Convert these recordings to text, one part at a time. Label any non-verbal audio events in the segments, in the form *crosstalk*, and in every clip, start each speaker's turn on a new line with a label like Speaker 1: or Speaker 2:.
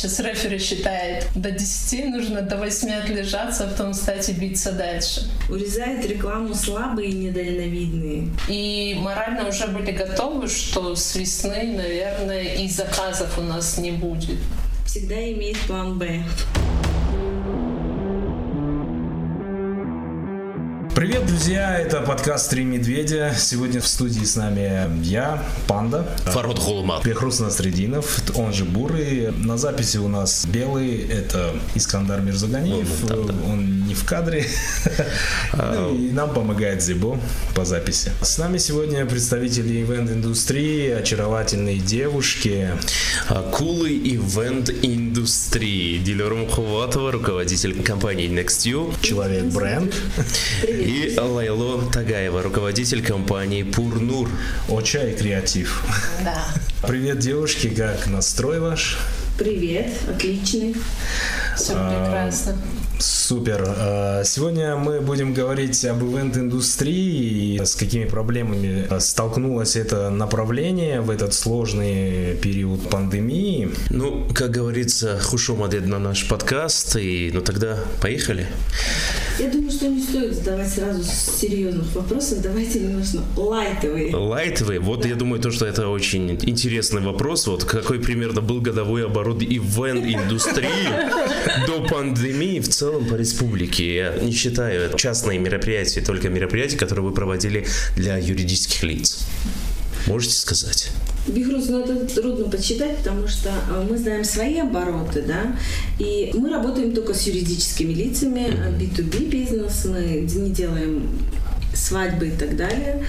Speaker 1: сейчас рефери считает до 10, нужно до 8 отлежаться, а потом встать и биться дальше.
Speaker 2: Урезает рекламу слабые и недальновидные.
Speaker 1: И морально уже были готовы, что с весны, наверное, и заказов у нас не будет.
Speaker 2: Всегда имеет план «Б».
Speaker 3: Привет, друзья! Это подкаст «Три медведя». Сегодня в студии с нами я, Панда.
Speaker 4: Фарод Холмат.
Speaker 3: Бехрус Насрединов, он же Бурый. На записи у нас белый, это Искандар Мирзаганиев.
Speaker 4: Ну, там, да.
Speaker 3: Он не в кадре. *laughs* Ну, и нам помогает Зибо по записи. С нами сегодня представители ивент-индустрии, очаровательные девушки.
Speaker 4: Кулы ивент-индустрии. Дилер Муховатова, руководитель компании NextU.
Speaker 3: Человек-бренд.
Speaker 4: И Лайло Тагаева, руководитель компании Пурнур.
Speaker 3: О чай креатив.
Speaker 1: Да.
Speaker 3: Привет, девушки, как настрой ваш?
Speaker 2: Привет, отличный.
Speaker 1: Все прекрасно.
Speaker 3: Супер. А, Сегодня мы будем говорить об ивент-индустрии и с какими проблемами столкнулось это направление в этот сложный период пандемии.
Speaker 4: Ну, как говорится, хушом одет на наш подкаст, и ну тогда поехали.
Speaker 2: Я думаю, что не стоит задавать сразу серьезных вопросов. Давайте немножко лайтовые.
Speaker 4: Лайтовые. Вот я думаю, то, что это очень интересный вопрос. Вот какой примерно был годовой оборот ивент-индустрии до пандемии в целом по республике. Я не считаю частные мероприятия, только мероприятия, которые вы проводили для юридических лиц. Можете сказать?
Speaker 2: Бихрус, ну это трудно подсчитать, потому что э, мы знаем свои обороты, да, и мы работаем только с юридическими лицами, э, B2B бизнес, мы не делаем свадьбы и так далее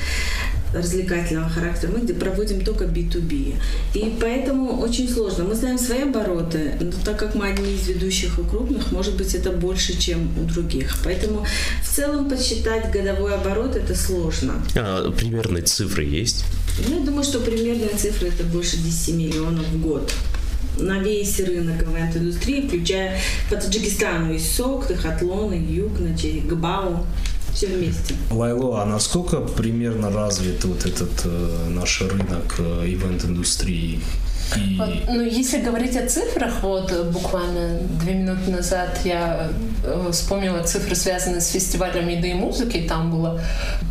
Speaker 2: развлекательного характера, мы проводим только B2B. И поэтому очень сложно. Мы знаем свои обороты, но так как мы одни из ведущих и крупных, может быть, это больше, чем у других. Поэтому в целом подсчитать годовой оборот это сложно.
Speaker 4: А, примерные цифры есть?
Speaker 2: Ну, я думаю, что примерная цифра это больше 10 миллионов в год на весь рынок ивент-индустрии, включая по Таджикистану и СОК, Тахатлон, и Юг, Гбау все вместе.
Speaker 3: Лайло, а насколько примерно развит вот этот э, наш рынок э, ивент-индустрии? И...
Speaker 1: Вот, ну, если говорить о цифрах, вот э, буквально две минуты назад я э, вспомнила цифры, связанные с фестивалем еды и музыки. Там было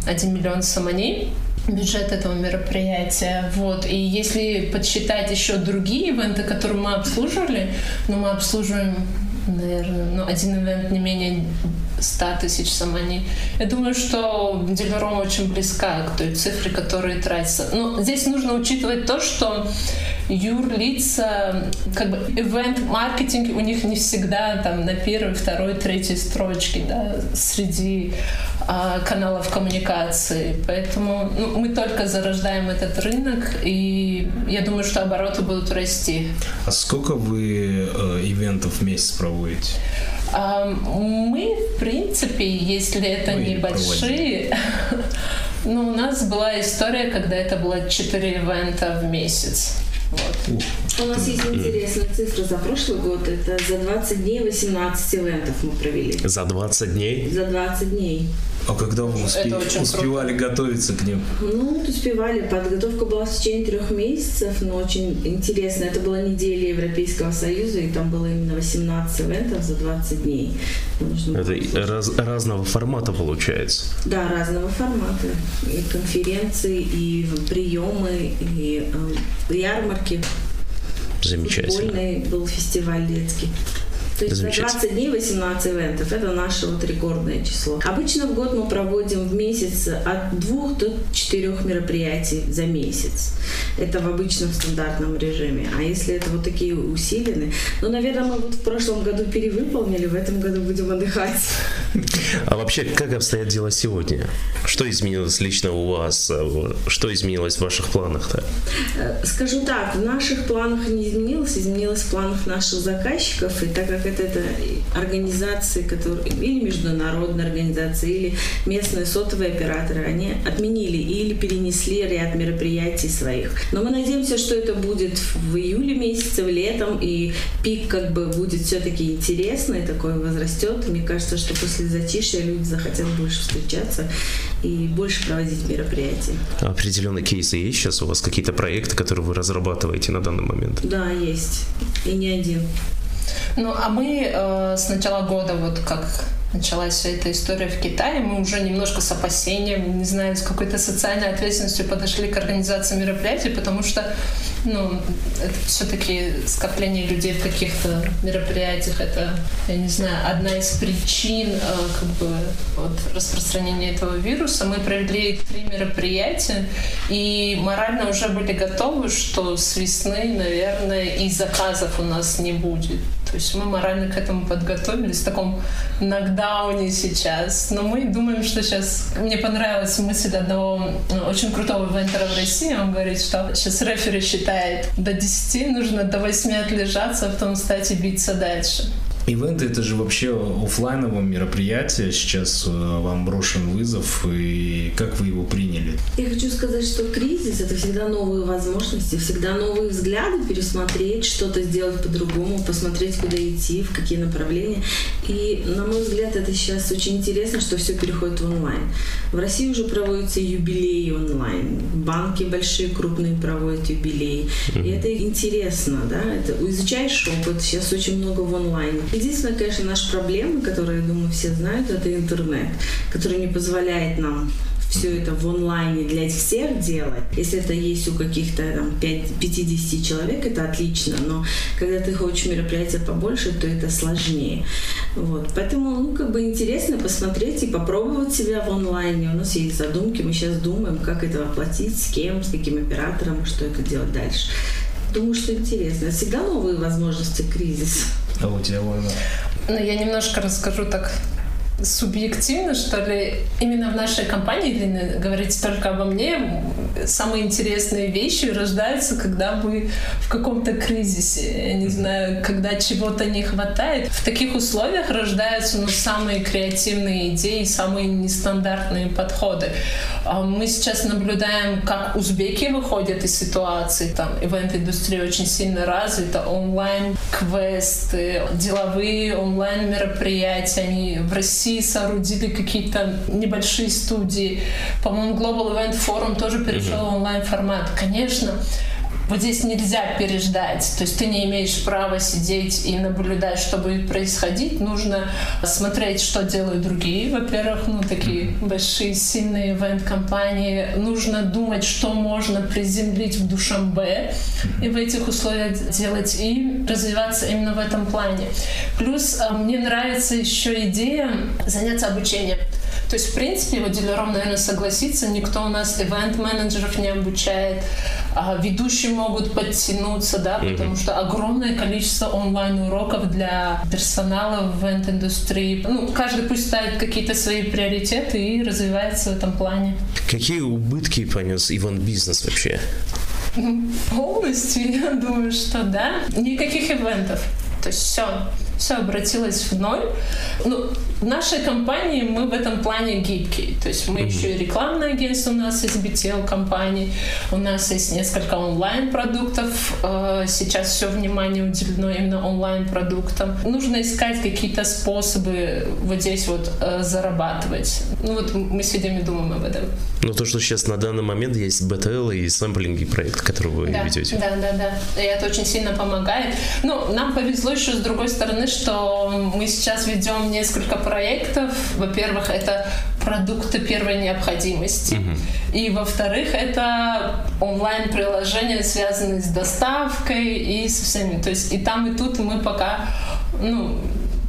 Speaker 1: 1 миллион самоней бюджет этого мероприятия. Вот. И если подсчитать еще другие ивенты, которые мы обслуживали, ну, мы обслуживаем наверное, ну, один ивент не менее 100 тысяч самони. Я думаю, что Дилером очень близка к той цифре, которые тратятся. Но здесь нужно учитывать то, что юрлица, как бы ивент-маркетинг у них не всегда там на первой, второй, третьей строчке, да, среди а, каналов коммуникации. Поэтому ну, мы только зарождаем этот рынок, и я думаю, что обороты будут расти.
Speaker 3: А сколько вы э, ивентов в месяц проводите?
Speaker 1: Мы, в принципе, если это
Speaker 3: Ну, или
Speaker 1: небольшие, *laughs* ну, у нас была история, когда это было 4 ивента в месяц. Вот.
Speaker 2: У нас есть интересная цифра за прошлый год. Это за 20 дней 18 ивентов мы провели.
Speaker 4: За 20 дней?
Speaker 2: За 20 дней.
Speaker 3: А когда вы успе-
Speaker 1: Это очень
Speaker 3: успевали готовиться к ним?
Speaker 2: Ну, вот успевали. Подготовка была в течение трех месяцев, но очень интересно. Это была неделя Европейского Союза, и там было именно 18 ивентов за 20 дней. Нужно
Speaker 4: Это раз- разного формата получается.
Speaker 2: Да, разного формата. И конференции, и приемы, и э, ярмарки.
Speaker 4: Замечательно.
Speaker 2: Футбольный был фестиваль детский. То есть за
Speaker 4: Замечательно.
Speaker 2: 20 дней 18 ивентов. Это наше вот рекордное число. Обычно в год мы проводим в месяц от двух до четырех мероприятий за месяц. Это в обычном стандартном режиме. А если это вот такие усиленные, ну, наверное, мы вот в прошлом году перевыполнили, в этом году будем отдыхать.
Speaker 4: А вообще, как обстоят дела сегодня? Что изменилось лично у вас? Что изменилось в ваших планах-то?
Speaker 2: Э, Скажу так, в наших планах не изменилось, изменилось в планах наших заказчиков, и так как это, это организации, которые или международные организации, или местные сотовые операторы, они отменили или перенесли ряд мероприятий своих. Но мы надеемся, что это будет в июле месяце, летом, и пик как бы будет все-таки интересный, такой возрастет. Мне кажется, что после затишья люди захотят больше встречаться и больше проводить мероприятий.
Speaker 4: Определенные кейсы есть сейчас у вас? Какие-то проекты, которые вы разрабатываете на данный момент?
Speaker 2: Да, есть. И не один.
Speaker 1: Ну, а мы э, с начала года, вот как началась вся эта история в Китае, мы уже немножко с опасением, не знаю, с какой-то социальной ответственностью подошли к организации мероприятий, потому что ну, это все-таки скопление людей в каких-то мероприятиях, это, я не знаю, одна из причин э, как бы вот, распространения этого вируса. Мы провели три мероприятия и морально уже были готовы, что с весны, наверное, и заказов у нас не будет. То есть мы морально к этому подготовились в таком нокдауне сейчас. Но мы думаем, что сейчас... Мне понравилась мысль одного ну, очень крутого ивентера в России. Он говорит, что сейчас рефери считает до 10, нужно до 8 отлежаться, а потом встать и биться дальше.
Speaker 3: Ивенты это же вообще офлайновое мероприятие. Сейчас э, вам брошен вызов, и как вы его приняли?
Speaker 2: Я хочу сказать, что кризис это всегда новые возможности, всегда новые взгляды, пересмотреть, что-то сделать по-другому, посмотреть, куда идти, в какие направления. И, на мой взгляд, это сейчас очень интересно, что все переходит в онлайн. В России уже проводятся юбилеи онлайн. Банки большие, крупные проводят юбилеи. И это интересно, да? Это изучаешь опыт, сейчас очень много в онлайне. Единственная, конечно, наша проблема, которую, я думаю, все знают, это интернет, который не позволяет нам все это в онлайне для всех делать. Если это есть у каких-то там 5, 50 человек, это отлично, но когда ты хочешь мероприятия побольше, то это сложнее. Вот. Поэтому, ну, как бы интересно посмотреть и попробовать себя в онлайне. У нас есть задумки, мы сейчас думаем, как это воплотить, с кем, с каким оператором, что это делать дальше. Думаю, что интересно. Всегда новые возможности кризис.
Speaker 3: А у тебя, Война?
Speaker 1: Ну, я немножко расскажу так субъективно, что ли, именно в нашей компании, или говорить только обо мне, самые интересные вещи рождаются, когда мы в каком-то кризисе, я не знаю, когда чего-то не хватает. В таких условиях рождаются ну, самые креативные идеи, самые нестандартные подходы. А мы сейчас наблюдаем, как узбеки выходят из ситуации, там, ивент-индустрия очень сильно развита, онлайн-квесты, деловые онлайн-мероприятия, они в России соорудили какие-то небольшие студии. По-моему, Global Event Forum тоже перешел в онлайн-формат. Конечно, вот здесь нельзя переждать. То есть ты не имеешь права сидеть и наблюдать, что будет происходить. Нужно смотреть, что делают другие. Во-первых, ну, такие большие, сильные ивент-компании. Нужно думать, что можно приземлить в Душамбе и в этих условиях делать и развиваться именно в этом плане. Плюс а, мне нравится еще идея заняться обучением. То есть, в принципе, вот дилером, наверное, согласится, никто у нас ивент-менеджеров не обучает, а ведущие могут подтянуться, да, потому что огромное количество онлайн-уроков для персонала в ивент-индустрии. Ну, каждый пусть ставит какие-то свои приоритеты и развивается в этом плане.
Speaker 4: Какие убытки понес ивент-бизнес вообще?
Speaker 1: Полностью, я думаю, что да. Никаких ивентов. То есть все, все обратилось в ноль. Ну, в нашей компании мы в этом плане гибкие. То есть мы mm-hmm. еще и рекламное агентство, у нас есть BTL компании, у нас есть несколько онлайн-продуктов. Э, сейчас все внимание уделено именно онлайн-продуктам. Нужно искать какие-то способы вот здесь вот э, зарабатывать. Ну вот мы сидим и думаем об этом.
Speaker 4: Ну то, что сейчас на данный момент есть BTL и сэмплинги проект, который вы
Speaker 1: да,
Speaker 4: ведете.
Speaker 1: Да, да, да. И это очень сильно помогает. Ну, нам повезло еще с другой стороны, что мы сейчас ведем несколько проектов. Во-первых, это продукты первой необходимости. Uh-huh. И во-вторых, это онлайн-приложения, связанные с доставкой и со всеми. То есть и там, и тут мы пока ну,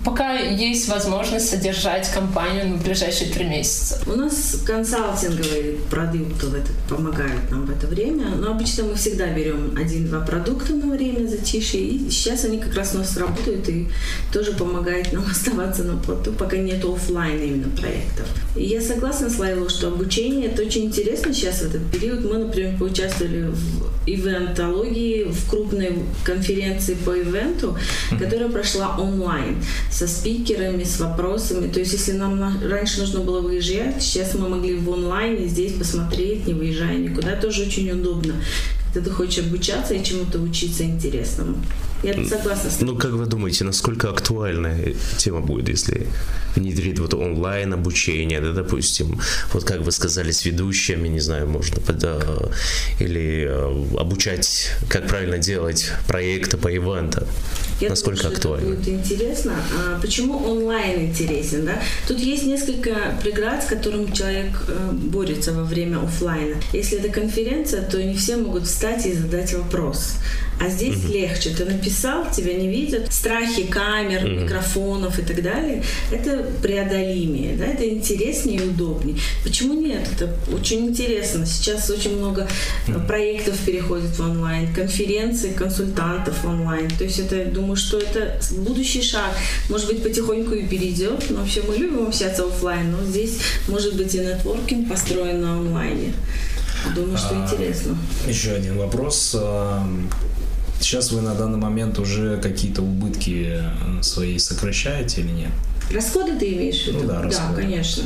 Speaker 1: пока есть возможность содержать компанию на ближайшие три месяца.
Speaker 2: У нас консалтинговые продукты это помогают нам в это время, но обычно мы всегда берем один-два продукта на время затишья, и сейчас они как раз у нас работают и тоже помогают нам *laughs* оставаться на плоту, пока нет офлайн именно проектов. И я согласна с Лайло, что обучение это очень интересно сейчас в этот период. Мы, например, поучаствовали в ивентологии, в крупной конференции по ивенту, которая прошла онлайн со спикерами, с вопросами. То есть, если нам раньше нужно было выезжать, сейчас мы могли в онлайне здесь посмотреть, не выезжая никуда. Тоже очень удобно, когда ты хочешь обучаться и чему-то учиться интересному. Я согласна с
Speaker 4: этим. Ну, как вы думаете, насколько актуальная тема будет, если внедрит вот онлайн обучение, да, допустим, вот как вы сказали, с ведущими, не знаю, можно да, или э, обучать, как правильно делать проекты по ивентам. Я Насколько думаю, актуально?
Speaker 2: Это будет интересно. А почему онлайн интересен? Да? Тут есть несколько преград, с которыми человек э, борется во время офлайна. Если это конференция, то не все могут встать и задать вопрос. А здесь угу. легче. Ты написал, тебя не видят. Страхи камер, угу. микрофонов и так далее. Это преодолимее, да, это интереснее и удобнее. Почему нет? Это очень интересно. Сейчас очень много проектов переходит в онлайн, конференций, консультантов онлайн. То есть это, думаю, что это будущий шаг. Может быть, потихоньку и перейдет. Но вообще мы любим общаться офлайн, но здесь может быть и нетворкинг построен на онлайне. Думаю, что а, интересно.
Speaker 3: Еще один вопрос. Сейчас вы на данный момент уже какие-то убытки свои сокращаете или нет?
Speaker 2: Расходы ты имеешь в виду?
Speaker 3: Ну, да, расходы.
Speaker 2: да, конечно.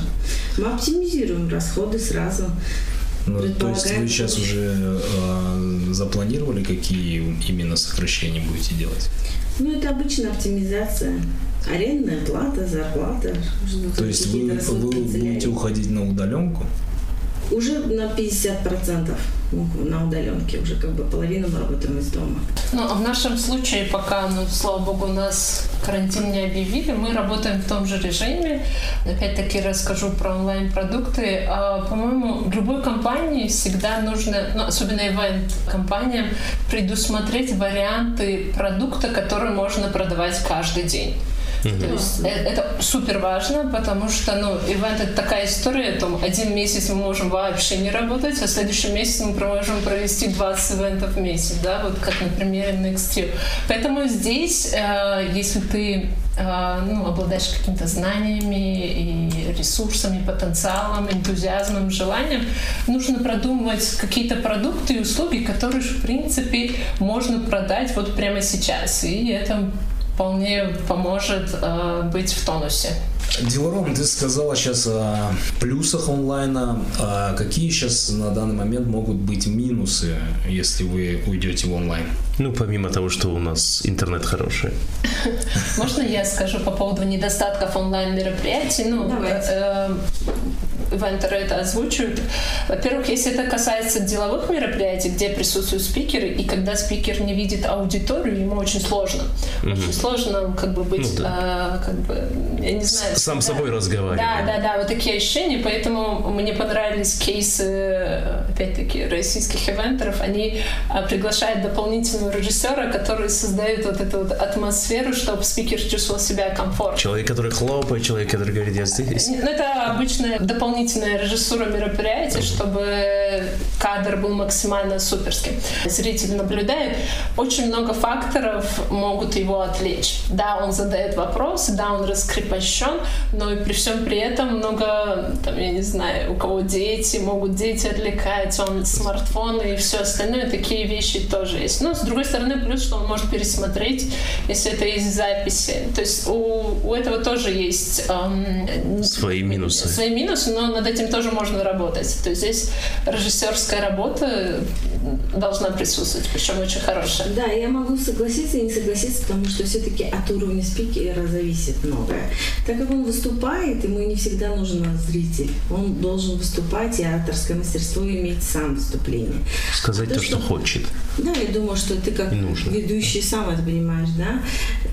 Speaker 2: Мы оптимизируем расходы сразу.
Speaker 3: Ну, то есть вы сейчас уже э, запланировали, какие именно сокращения будете делать?
Speaker 2: Ну, это обычная оптимизация. Арендная плата, зарплата.
Speaker 3: То есть вы, вы будете уходить на удаленку?
Speaker 2: Уже на 50% на удаленке, уже как бы половину мы работаем из дома.
Speaker 1: Ну, а в нашем случае, пока, ну, слава богу, нас карантин не объявили, мы работаем в том же режиме. Опять-таки расскажу про онлайн-продукты. А, по-моему, любой компании всегда нужно, ну, особенно ивент-компаниям, предусмотреть варианты продукта, которые можно продавать каждый день. То есть э, это супер важно, потому что, ну, ивент это такая история, там, один месяц мы можем вообще не работать, а следующий месяц мы можем провести 20 ивентов в месяц, да, вот как на примере Next Поэтому здесь, э, если ты э, ну, обладаешь какими-то знаниями и ресурсами, потенциалом, энтузиазмом, желанием, нужно продумывать какие-то продукты и услуги, которые, в принципе, можно продать вот прямо сейчас. И это вполне поможет э, быть в тонусе.
Speaker 3: Диларом, ты сказала сейчас о плюсах онлайна. А какие сейчас на данный момент могут быть минусы, если вы уйдете в онлайн?
Speaker 4: Ну, помимо того, что у нас интернет хороший. *laughs*
Speaker 1: Можно я скажу по поводу недостатков онлайн-мероприятий? Ну, э, вентеры это озвучивают. Во-первых, если это касается деловых мероприятий, где присутствуют спикеры, и когда спикер не видит аудиторию, ему очень сложно. Угу. Очень сложно как бы быть, ну, да. э, как бы, я не знаю.
Speaker 4: Сам
Speaker 1: да.
Speaker 4: собой разговаривать.
Speaker 1: Да, да, да, вот такие ощущения, поэтому мне понравились кейсы, опять-таки, российских ивентеров. Они а, приглашают дополнительного режиссера, который создает вот эту вот атмосферу, чтобы спикер чувствовал себя комфортно.
Speaker 4: Человек, который хлопает, человек, который говорит, я здесь.
Speaker 1: Ну, это обычная дополнительная режиссура мероприятия, чтобы кадр был максимально суперским. Зритель наблюдает. Очень много факторов могут его отвлечь. Да, он задает вопросы, да, он раскрепощен, но и при всем при этом много, там, я не знаю, у кого дети, могут дети отвлекать, он смартфоны и все остальное, такие вещи тоже есть. Но, с другой стороны, плюс, что он может пересмотреть, если это есть записи. То есть у, у этого тоже есть эм,
Speaker 4: свои минусы.
Speaker 1: Свои минусы, но над этим тоже можно работать. То есть здесь режиссерская работа должна присутствовать, причем очень хорошая.
Speaker 2: Да, я могу согласиться и не согласиться, потому что все-таки от уровня спикера зависит многое. Так как он выступает, ему не всегда нужен зритель. Он должен выступать и авторское мастерство иметь сам выступление.
Speaker 4: Сказать а то, что, что хочет.
Speaker 2: Да, я думаю, что ты как нужно. ведущий сам это понимаешь, да?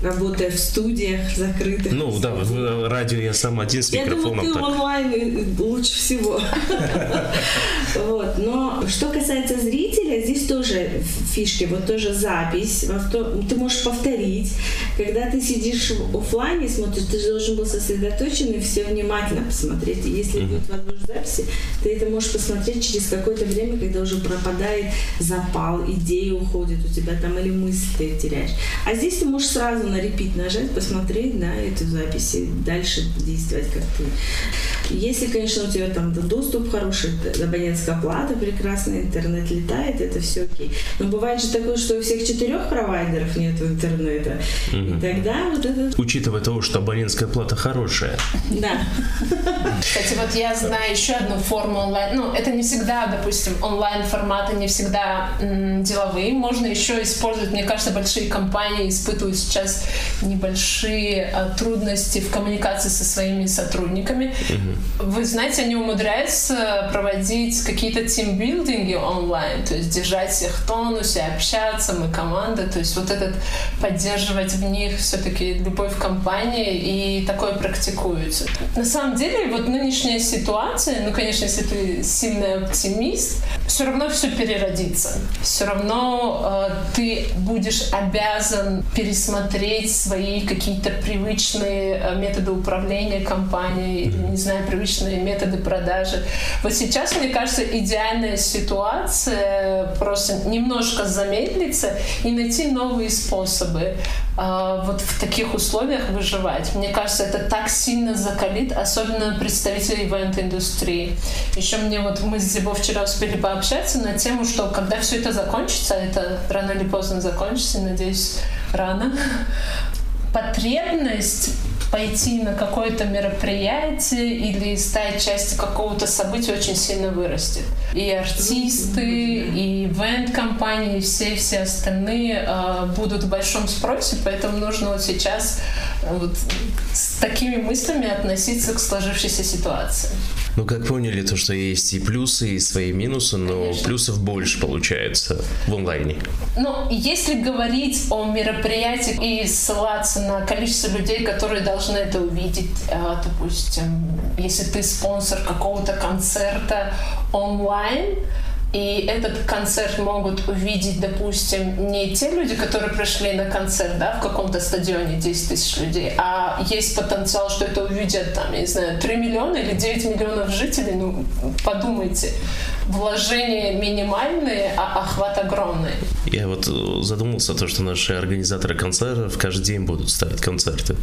Speaker 2: Работая в студиях закрытых.
Speaker 4: Ну да, в радио я сам один с микрофоном.
Speaker 2: Я думаю, ты так. онлайн лучше всего. *laughs* Вот. Но что касается зрителя, здесь тоже фишки, вот тоже запись. Ты можешь повторить. Когда ты сидишь в офлайне, смотришь, ты должен был сосредоточен и все внимательно посмотреть. Если будет возможность записи, ты это можешь посмотреть через какое-то время, когда уже пропадает запал, идея уходит у тебя там или мысль ты теряешь. А здесь ты можешь сразу на репит нажать, посмотреть на эту запись и дальше действовать как ты Если, конечно, у тебя там доступ хороший, абонентская плата, прекрасный интернет летает, это все окей. Но бывает же такое, что у всех четырех провайдеров нет интернета. Угу. И тогда вот это...
Speaker 4: Учитывая того, что абонентская плата хорошая.
Speaker 2: Да.
Speaker 1: Кстати, вот я знаю еще одну форму онлайн. Ну, это не всегда, допустим, онлайн-форматы не всегда м, деловые. Можно еще использовать, мне кажется, большие компании испытывают сейчас небольшие а, трудности в коммуникации со своими сотрудниками. Угу. Вы знаете, они умудряются проводить какие-то тимбилдинги онлайн, то есть держать всех в тонусе, общаться, мы команда, то есть вот этот поддерживать в них все-таки любовь к компании, и такое практикуется. На самом деле, вот нынешняя ситуация, ну, конечно, если ты сильный оптимист, все равно все переродится. Все равно э, ты будешь обязан пересмотреть свои какие-то привычные э, методы управления компанией, не знаю, привычные методы продажи. Вот сейчас, мне кажется, идеальная ситуация просто немножко замедлиться и найти новые способы вот в таких условиях выживать. Мне кажется, это так сильно закалит, особенно представителей ивент-индустрии. Еще мне вот мы с Зибо вчера успели пообщаться на тему, что когда все это закончится, это рано или поздно закончится, надеюсь, рано, потребность пойти на какое-то мероприятие или стать частью какого-то события очень сильно вырастет. И артисты, и ивент-компании, и все-все остальные э, будут в большом спросе, поэтому нужно вот сейчас вот с такими мыслями относиться к сложившейся ситуации.
Speaker 4: Ну, как поняли, то, что есть и плюсы, и свои минусы, но Конечно. плюсов больше получается в онлайне.
Speaker 1: Ну, если говорить о мероприятиях и ссылаться на количество людей, которые должны это увидеть, а, допустим, если ты спонсор какого-то концерта онлайн, и этот концерт могут увидеть, допустим, не те люди, которые пришли на концерт, да, в каком-то стадионе 10 тысяч людей, а есть потенциал, что это увидят там, я не знаю, 3 миллиона или 9 миллионов жителей, ну, подумайте вложения минимальные, а охват огромный.
Speaker 4: Я вот э, задумался, то, что наши организаторы концертов каждый день будут ставить концерты.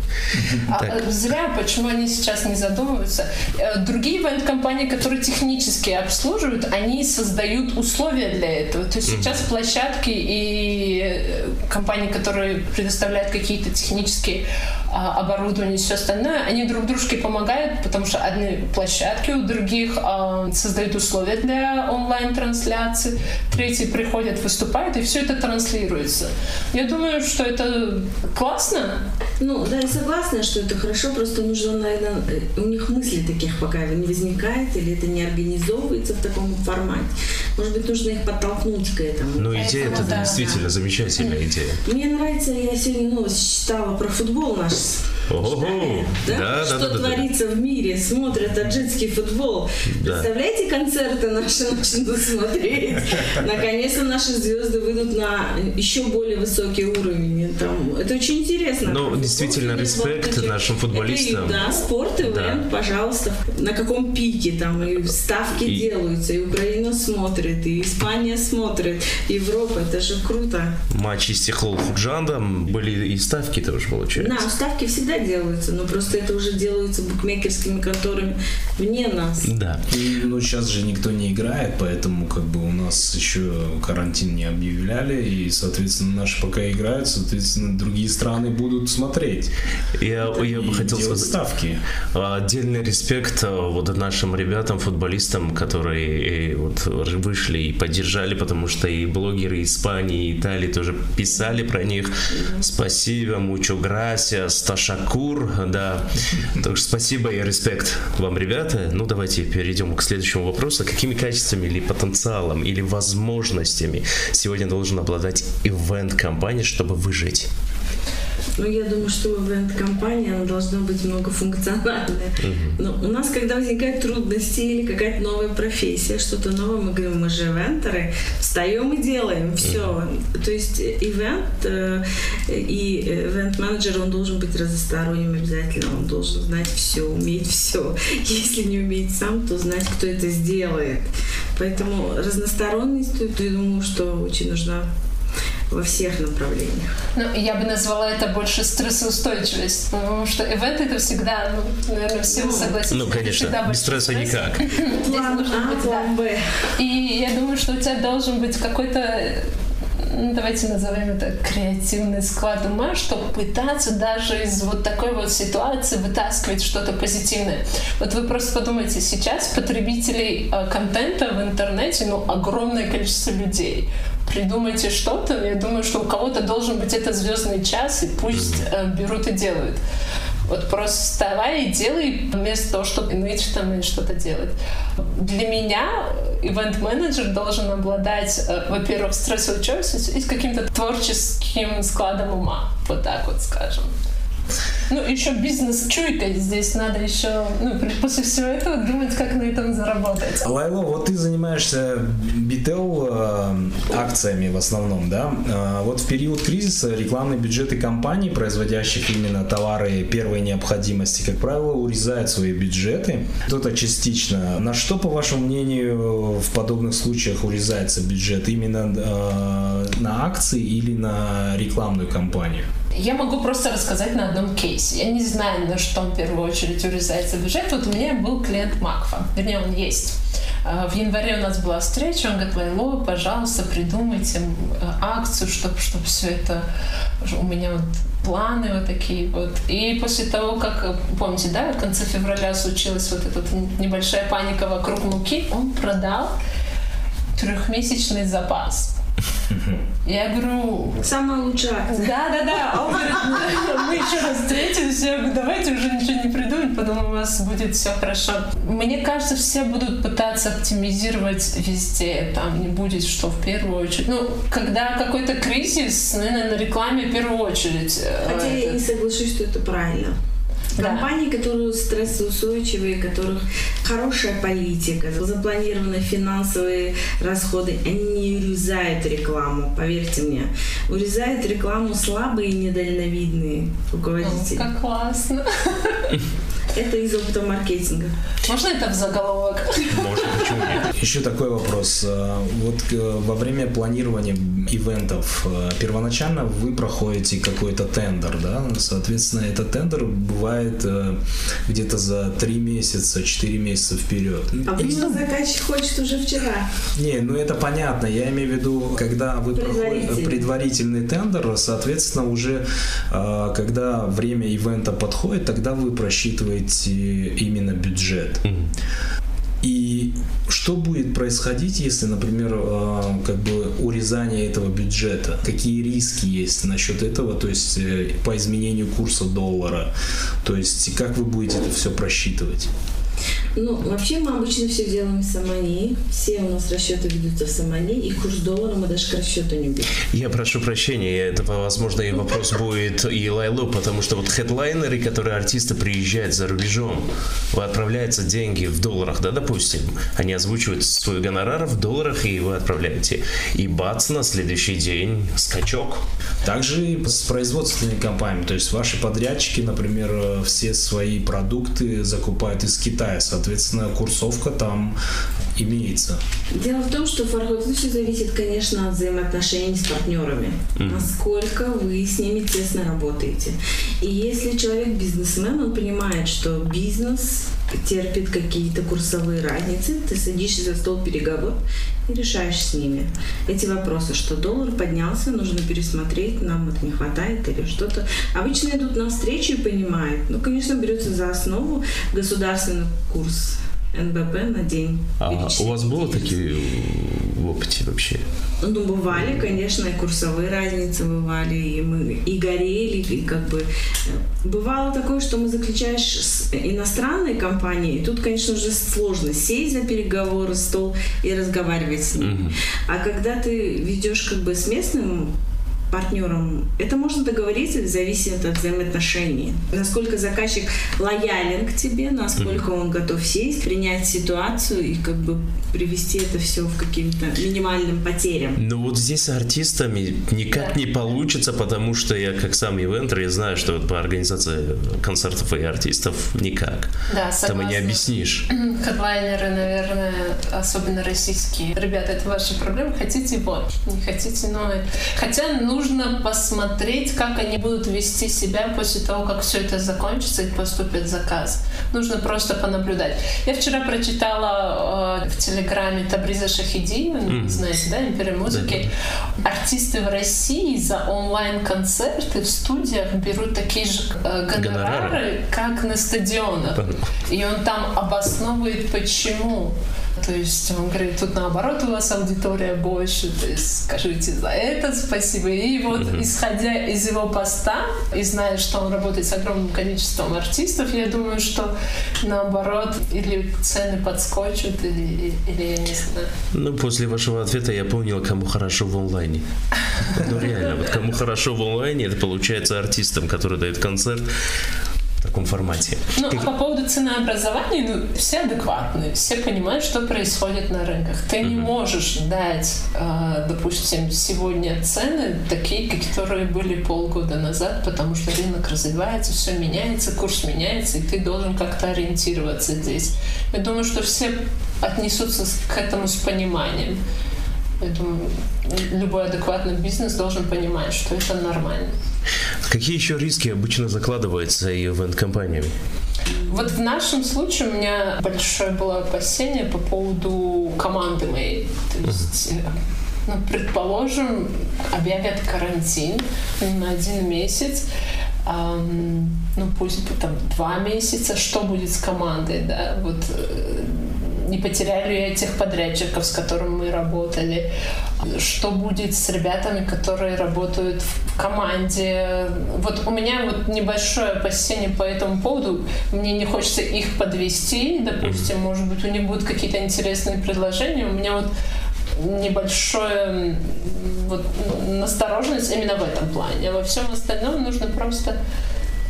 Speaker 1: А, э, зря, почему они сейчас не задумываются. Э, другие ивент-компании, которые технически обслуживают, они создают условия для этого. То есть сейчас площадки и компании, которые предоставляют какие-то технические оборудование и все остальное, они друг дружке помогают, потому что одни площадки у других а, создают условия для онлайн-трансляции, третьи приходят, выступают, и все это транслируется. Я думаю, что это классно.
Speaker 2: Ну, да, я согласна, что это хорошо, просто нужно, наверное, у них мысли таких пока не возникает, или это не организовывается в таком формате. Может быть, нужно их подтолкнуть к этому.
Speaker 4: Ну, идея это да, действительно да. замечательная идея.
Speaker 2: Мне нравится, я сегодня новость читала про футбол наш
Speaker 4: Ого,
Speaker 2: да? Да, что да, творится да. в мире, смотрят таджикский футбол. Да. Представляете, концерты наши *laughs* начнут смотреть. Наконец-то наши звезды выйдут на еще более высокий уровень. Там, это очень интересно.
Speaker 4: Ну, действительно, респект нашим футболистам.
Speaker 2: Это, да, спорт, ивент, да. пожалуйста. На каком пике там и ставки и... делаются, и Украина смотрит, и Испания смотрит, Европа, это же круто.
Speaker 4: Матчи с Фукжандом были и ставки тоже, получается.
Speaker 2: Да, ставки всегда делаются, но просто это уже делаются букмекерскими конторами вне нас.
Speaker 4: Да.
Speaker 3: И, ну, сейчас же никто не играет, поэтому как бы у нас еще карантин не объявляли, и, соответственно, наши пока играют, соответственно, другие страны будут смотреть.
Speaker 4: Я, я бы хотел сказать
Speaker 3: ставки.
Speaker 4: Отдельный респект а, вот нашим ребятам, футболистам, которые вот вышли и поддержали, потому что и блогеры Испании, и Италии тоже писали про них. Спасибо, mucho gracias, Ташакур, да. Так что спасибо и респект вам, ребята. Ну, давайте перейдем к следующему вопросу. Какими качествами или потенциалом, или возможностями сегодня должен обладать ивент-компания, чтобы выжить?
Speaker 2: Ну, я думаю, что ивент-компания, она должна быть многофункциональная. Uh-huh. Но у нас, когда возникают трудности или какая-то новая профессия, что-то новое, мы говорим, мы же ивентеры, встаем и делаем, все. Uh-huh. То есть ивент э, и ивент-менеджер, он должен быть разносторонним обязательно, он должен знать все, уметь все. Если не уметь сам, то знать, кто это сделает. Поэтому разносторонность, я думаю, что очень нужна во всех направлениях.
Speaker 1: Ну, я бы назвала это больше стрессоустойчивость, потому что ивент это всегда, ну, наверное, все ну, согласитесь.
Speaker 4: Ну, конечно, без стресса стресс. никак. *laughs*
Speaker 2: План А, план Б.
Speaker 1: И я думаю, что у тебя должен быть какой-то ну, давайте назовем это креативный склад ума, чтобы пытаться даже из вот такой вот ситуации вытаскивать что-то позитивное. Вот вы просто подумайте, сейчас потребителей э, контента в интернете, ну, огромное количество людей. Придумайте что-то, я думаю, что у кого-то должен быть это звездный час, и пусть э, берут и делают. Вот просто вставай и делай, вместо того, чтобы ныть там или что-то делать. Для меня ивент-менеджер должен обладать, э, во-первых, стрессоустойчивостью и каким-то творческим складом ума, вот так вот скажем. Ну, еще бизнес-чуйка здесь надо еще, ну, после всего этого думать, как на этом заработать.
Speaker 3: Лайло, вот ты занимаешься бител э, акциями в основном, да? Э, вот в период кризиса рекламные бюджеты компаний, производящих именно товары первой необходимости, как правило, урезают свои бюджеты. Кто-то частично. На что, по вашему мнению, в подобных случаях урезается бюджет? Именно э, на акции или на рекламную кампанию?
Speaker 1: Я могу просто рассказать на одном кейсе. Я не знаю, на что в первую очередь урезается бюджет. Вот у меня был клиент Макфа, вернее, он есть. А, в январе у нас была встреча, он говорит, Лайло, пожалуйста, придумайте акцию, чтобы, чтобы все это... У меня вот планы вот такие вот. И после того, как, помните, да, в конце февраля случилась вот эта небольшая паника вокруг муки, он продал трехмесячный запас. *laughs* Я говорю...
Speaker 2: Самая лучшая акция.
Speaker 1: Да, да, да. Он говорит, мы еще раз встретились. Я говорю, давайте уже ничего не придумать, потом у вас будет все хорошо. Мне кажется, все будут пытаться оптимизировать везде. Там не будет, что в первую очередь. Ну, когда какой-то кризис, наверное, на рекламе в первую очередь.
Speaker 2: Э, Хотя это... я не соглашусь, что это правильно. Компании, которые стрессоустойчивые, у которых хорошая политика, запланированы финансовые расходы, они не урезают рекламу, поверьте мне. Урезают рекламу слабые и недальновидные руководители.
Speaker 1: О, как классно. *laughs*
Speaker 2: Это из опыта маркетинга.
Speaker 1: Можно это в заголовок?
Speaker 4: Можно, почему нет?
Speaker 3: Еще такой вопрос. Э, вот э, во время планирования ивентов э, первоначально вы проходите какой-то тендер, да? Соответственно, этот тендер бывает где-то за 3 месяца, 4 месяца вперед.
Speaker 2: Обычно заказчик хочет уже вчера.
Speaker 3: Не, ну это понятно. Я имею в виду, когда вы проходите предварительный тендер, соответственно, уже когда время ивента подходит, тогда вы просчитываете планируете именно бюджет. И что будет происходить, если, например, э, как бы урезание этого бюджета? Какие риски есть насчет этого, то есть э, по изменению курса доллара? То есть как вы будете это все просчитывать?
Speaker 2: Ну, вообще мы обычно все делаем в Самани. Все у нас расчеты ведутся в Самани, и курс доллара мы даже к расчету не берем.
Speaker 4: Я прошу прощения, это, возможно, и вопрос *laughs* будет и Лайлу, потому что вот хедлайнеры, которые артисты приезжают за рубежом, вы отправляете деньги в долларах, да, допустим, они озвучивают свой гонорар в долларах, и вы отправляете. И бац, на следующий день скачок.
Speaker 3: Также и с производственными компаниями, то есть ваши подрядчики, например, все свои продукты закупают из Китая, соответственно, курсовка там имеется.
Speaker 2: Дело в том, что Фархот все зависит, конечно, от взаимоотношений с партнерами. Mm-hmm. Насколько вы с ними тесно работаете. И если человек бизнесмен, он понимает, что бизнес терпит какие-то курсовые разницы, ты садишься за стол переговоров и решаешь с ними эти вопросы, что доллар поднялся, нужно пересмотреть, нам это не хватает или что-то. Обычно идут на встречу и понимают. Ну, конечно, берется за основу государственный курс НБП на день.
Speaker 4: А у вас было такие в опыте вообще?
Speaker 2: Ну, бывали, конечно, и курсовые разницы бывали, и мы и горели, и как бы... Э, бывало такое, что мы заключаешь с иностранной компанией, и тут, конечно, уже сложно сесть за переговоры, стол и разговаривать с ними. Угу. А когда ты ведешь как бы с местным партнером. Это можно договориться, зависит от взаимоотношений. Насколько заказчик лоялен к тебе, насколько он готов сесть, принять ситуацию и как бы привести это все в каким-то минимальным потерям.
Speaker 4: Ну вот здесь с артистами никак не получится, потому что я как сам ивентер, я знаю, что вот по организации концертов и артистов никак.
Speaker 1: Да,
Speaker 4: Там и не объяснишь.
Speaker 1: Хедлайнеры, наверное, особенно российские. Ребята, это ваша проблема. Хотите вот, не хотите, но... Хотя нужно посмотреть, как они будут вести себя после того, как все это закончится и поступит заказ. Нужно просто понаблюдать. Я вчера прочитала э, в Телеграме Табриза Шахиди, mm. знаете, да, Империя музыки. Да. Артисты в России за онлайн-концерты в студиях берут такие же э, гонорары, гонорары, как на стадионах. И он там обосновывает, почему. То есть он говорит, тут наоборот у вас аудитория больше, то есть скажите за это спасибо. И вот mm-hmm. исходя из его поста и зная, что он работает с огромным количеством артистов, я думаю, что наоборот или цены подскочат, или, или я не знаю.
Speaker 4: Ну, после вашего ответа я понял, кому хорошо в онлайне. Ну, реально, вот кому хорошо в онлайне, это получается артистам, который дает концерт, в таком формате.
Speaker 1: Ну, а по поводу ценообразования, ну, все адекватные, все понимают, что происходит на рынках. Ты mm-hmm. не можешь дать, э, допустим, сегодня цены такие, которые были полгода назад, потому что рынок развивается, все меняется, курс меняется, и ты должен как-то ориентироваться здесь. Я думаю, что все отнесутся к этому с пониманием. Поэтому любой адекватный бизнес должен понимать, что это нормально.
Speaker 4: Какие еще риски обычно закладываются ивент-компаниями?
Speaker 1: Вот в нашем случае у меня большое было опасение по поводу команды моей. То есть, ну, предположим, объявят карантин на один месяц, эм, ну пусть там два месяца, что будет с командой, да, вот э, не потеряли этих подрядчиков, с которыми мы работали, что будет с ребятами, которые работают в команде. Вот у меня вот небольшое опасение по этому поводу. Мне не хочется их подвести, допустим, может быть, у них будут какие-то интересные предложения. У меня вот небольшое вот, настороженность именно в этом плане. А во всем остальном нужно просто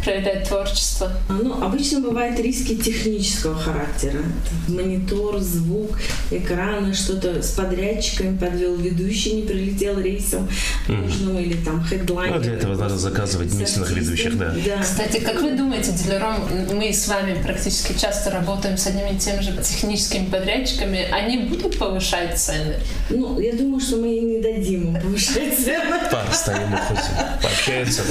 Speaker 1: проявлять творчество?
Speaker 2: Ну, обычно бывают риски технического характера. Монитор, звук, экраны, что-то с подрядчиками подвел ведущий, не прилетел рейсом mm. нужным, или там хедлайн.
Speaker 4: Ну, для этого надо заказывать местных ведущих, да.
Speaker 1: да. Кстати, как вы думаете, Дилером, мы с вами практически часто работаем с одними и теми же техническими подрядчиками, они будут повышать цены?
Speaker 2: Ну, я думаю, что мы не дадим им повышать цены.
Speaker 4: Постоянно хоть пообщаются.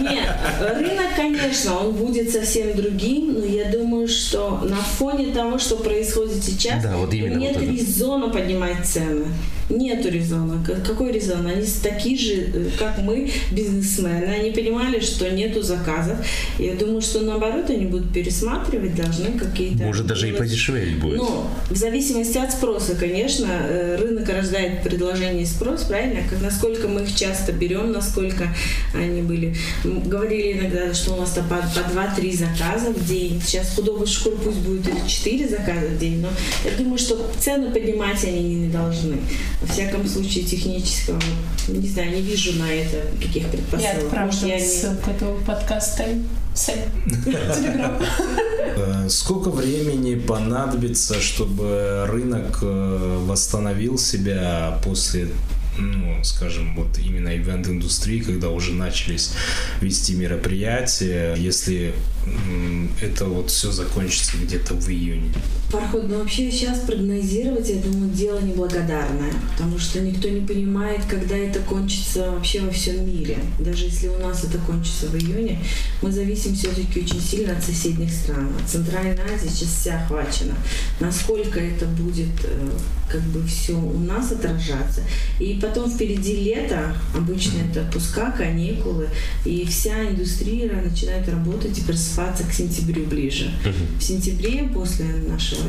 Speaker 2: Нет, рынок, конечно, он будет совсем другим, но я думаю, что на фоне того, что происходит сейчас, да, вот нет вот резона поднимать цены. Нету резона. Какой резон? Они такие же, э, как мы, бизнесмены. Они понимали, что нету заказов. Я думаю, что наоборот они будут пересматривать, должны какие-то...
Speaker 4: Может, даже и подешевле будет.
Speaker 2: Ну, в зависимости от спроса, конечно, э, рынок рождает предложение и спрос, правильно? Как, насколько мы их часто берем, насколько они были... Говорили иногда, что у нас по, по 2-3 заказа в день. Сейчас худого шкур пусть будет или 4 заказа в день, но я думаю, что цены поднимать они не должны. Во всяком случае, технического, не знаю, не вижу на это каких предпосылок.
Speaker 1: Я отправлю я ссылку не... этого подкаста *laughs*
Speaker 3: э, Сколько времени понадобится, чтобы рынок э, восстановил себя после ну, скажем, вот именно ивент-индустрии, когда уже начались вести мероприятия, если это вот все закончится где-то в июне?
Speaker 2: Парход, ну вообще сейчас прогнозировать, я думаю, дело неблагодарное, потому что никто не понимает, когда это кончится вообще во всем мире. Даже если у нас это кончится в июне, мы зависим все-таки очень сильно от соседних стран. Центральная Азия сейчас вся охвачена. Насколько это будет э, как бы все у нас отражаться. И потом впереди лето, обычно это отпуска, каникулы, и вся индустрия начинает работать и просыпаться к сентябрю ближе. В сентябре, после нашего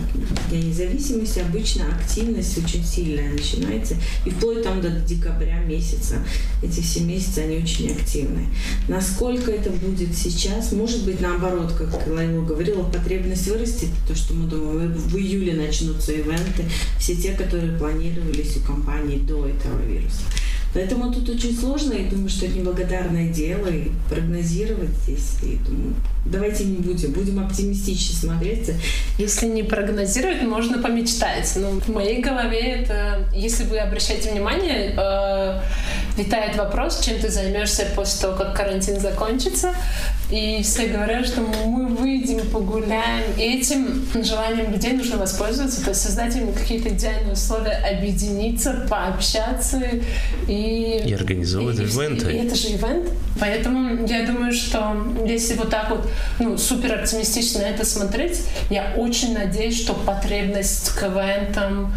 Speaker 2: Дня независимости, обычно активность очень сильная начинается, и вплоть там до декабря месяца. Эти все месяцы, они очень активны. Насколько это будет сейчас, может быть, наоборот, как Лайло говорила, потребность вырастет, то, что мы думаем, в июле начнутся ивенты, все те, которые планировались у компании до этого вируса. Поэтому тут очень сложно, и думаю, что это неблагодарное дело, и прогнозировать здесь. И думаю, давайте не будем, будем оптимистично смотреться.
Speaker 1: Если не прогнозировать, можно помечтать. Но в моей голове это, если вы обращаете внимание, э, витает вопрос, чем ты займешься после того, как карантин закончится. И все говорят, что мы выйдем, погуляем. И этим желанием людей нужно воспользоваться, то есть создать им какие-то идеальные условия, объединиться, пообщаться и...
Speaker 4: И организовывать и, ивенты.
Speaker 1: И, и это же ивент. Поэтому я думаю, что если вот так вот ну, супер оптимистично это смотреть, я очень надеюсь, что потребность к ивентам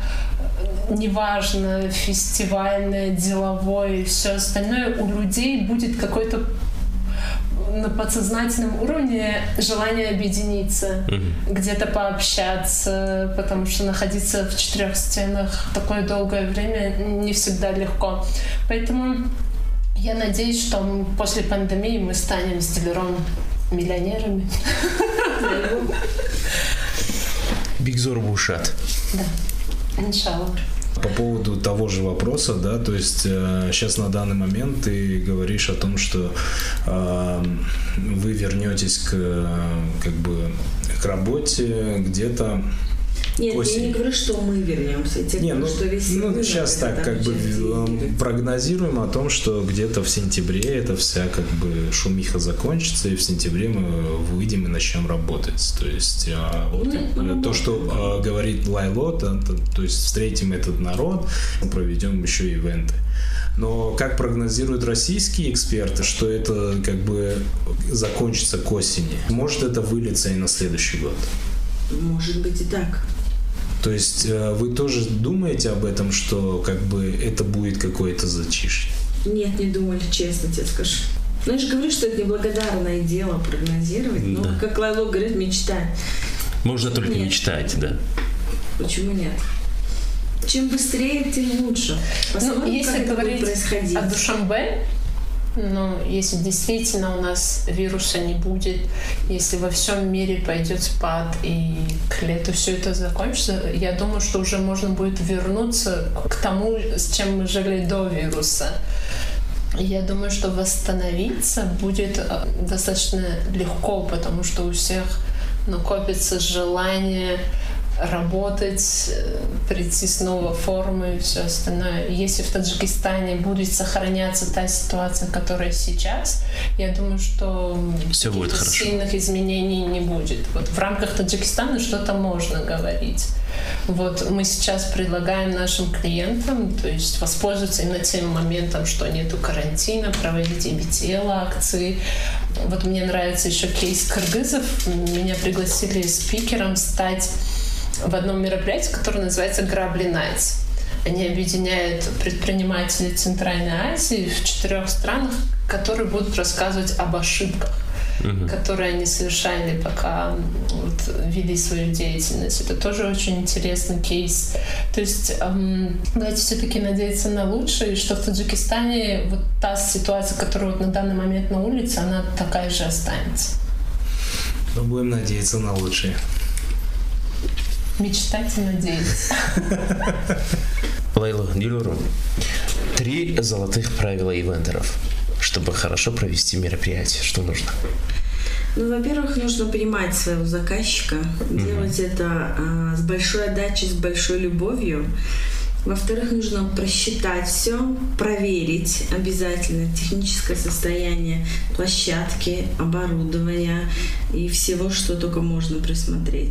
Speaker 1: неважно, фестивальное, деловое и все остальное, у людей будет какой-то на подсознательном уровне желание объединиться, mm-hmm. где-то пообщаться, потому что находиться в четырех стенах такое долгое время не всегда легко. Поэтому я надеюсь, что после пандемии мы станем с дилером миллионерами.
Speaker 4: Бигзор Бушат.
Speaker 1: Да, иншаллах.
Speaker 3: По поводу того же вопроса, да, то есть э, сейчас на данный момент ты говоришь о том, что э, вы вернетесь к как бы к работе где-то
Speaker 2: нет, осень. я не говорю, что мы вернемся. Я не,
Speaker 3: говорю,
Speaker 2: ну, что весь
Speaker 3: ну сейчас так, как бы прогнозируем о том, что где-то в сентябре эта вся как бы шумиха закончится, и в сентябре мы выйдем и начнем работать. То есть а, вот ну, то, что а, говорит Лайло, то, то, то есть встретим этот народ, проведем еще ивенты. Но как прогнозируют российские эксперты, что это как бы закончится к осени. Может это вылиться и на следующий год.
Speaker 2: Может быть и так.
Speaker 3: То есть э, вы тоже думаете об этом, что как бы это будет какое-то зачишье?
Speaker 2: Нет, не думали, честно тебе скажу. Ну, я же говорю, что это неблагодарное дело прогнозировать. Ну, да. как Лайло говорит, мечтать.
Speaker 4: Можно только нет. мечтать, да.
Speaker 2: Почему нет? Чем быстрее, тем лучше.
Speaker 1: Посмотрим, ну, если как говорить происходить. о Душанбе, но если действительно у нас вируса не будет, если во всем мире пойдет спад и к лету все это закончится, я думаю, что уже можно будет вернуться к тому, с чем мы жили до вируса. Я думаю, что восстановиться будет э, достаточно легко, потому что у всех накопится желание работать, э, прийти снова в формы и все остальное. Если в Таджикистане будет сохраняться та ситуация, которая сейчас, я думаю, что
Speaker 4: все будет хорошо.
Speaker 1: сильных изменений не будет. Вот в рамках Таджикистана что-то можно говорить. Вот мы сейчас предлагаем нашим клиентам, то есть воспользоваться именно тем моментом, что нету карантина, проводить MBTL акции. Вот мне нравится еще кейс кыргызов. Меня пригласили спикером стать в одном мероприятии, которое называется «Грабли Найтс». Они объединяют предпринимателей Центральной Азии в четырех странах, которые будут рассказывать об ошибках угу. которые они совершали, пока вот, вели свою деятельность. Это тоже очень интересный кейс. То есть эм, давайте все-таки надеяться на лучшее, и что в Таджикистане вот та ситуация, которая вот на данный момент на улице, она такая же останется.
Speaker 3: Но ну, будем надеяться на лучшее.
Speaker 1: Мечтать и надеяться.
Speaker 4: Лейла Дилуру. Три золотых правила ивентеров, чтобы хорошо провести мероприятие. Что нужно?
Speaker 2: Ну, во-первых, нужно понимать своего заказчика, mm-hmm. делать это а, с большой отдачей, с большой любовью. Во-вторых, нужно просчитать все, проверить обязательно техническое состояние площадки, оборудования и всего, что только можно присмотреть.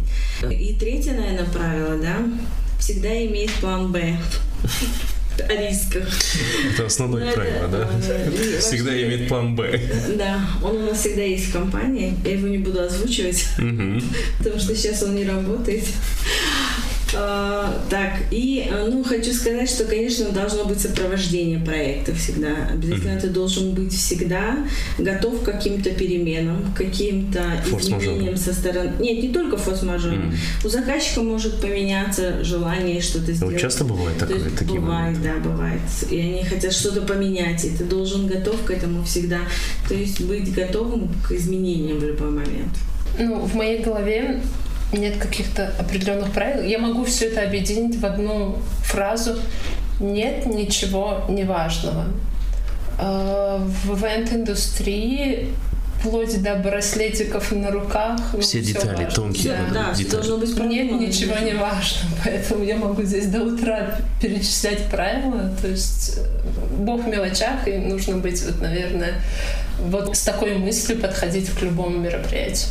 Speaker 2: И третье, наверное, правило, да, всегда иметь план Б *laughs* о рисках.
Speaker 4: Это основное правило, да? Всегда иметь план Б.
Speaker 2: Да, он у нас всегда есть в компании. Я его не буду озвучивать, потому что сейчас он не работает. А, так, и, э, ну, хочу сказать, что, конечно, должно быть сопровождение проекта всегда. Обязательно ты должен быть всегда готов к каким-то переменам, к каким-то изменениям со стороны... Нет, не только форс-мажор. Mm-hmm. У заказчика может поменяться желание что-то сделать.
Speaker 4: Ну, часто бывает такое?
Speaker 2: То такие бывает, моменты. да, бывает. И они хотят что-то поменять, и ты должен готов к этому всегда. То есть быть готовым к изменениям в любой момент.
Speaker 1: Ну, в моей голове нет каких-то определенных правил. Я могу все это объединить в одну фразу. нет ничего неважного. Э, в ивент-индустрии вплоть до браслетиков на руках.
Speaker 4: Ну, все, все детали,
Speaker 1: важно.
Speaker 4: тонкие
Speaker 2: да, да,
Speaker 4: детали.
Speaker 2: должно быть
Speaker 1: Нет, ничего не важно, поэтому я могу здесь до утра перечислять правила. То есть э, бог в мелочах, и нужно быть, вот, наверное, вот с такой мыслью подходить к любому мероприятию.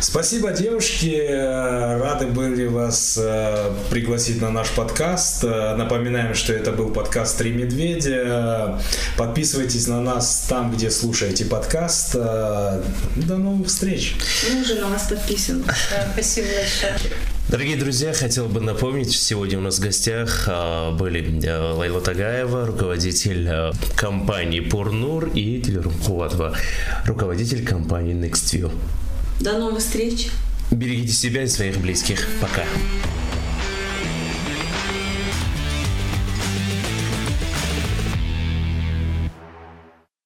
Speaker 3: Спасибо, девушки. Рады были вас э, пригласить на наш подкаст. Э, напоминаем, что это был подкаст «Три медведя». Подписывайтесь на нас там, где слушаете подкаст. Э, до новых встреч.
Speaker 2: Мы уже на вас подписаны.
Speaker 1: Да, спасибо большое.
Speaker 4: Дорогие друзья, хотел бы напомнить, сегодня у нас в гостях были Лайла Тагаева, руководитель компании Порнур, и Дилер Куватова, руководитель компании NextView.
Speaker 2: До новых встреч.
Speaker 4: Берегите себя и своих близких. Пока.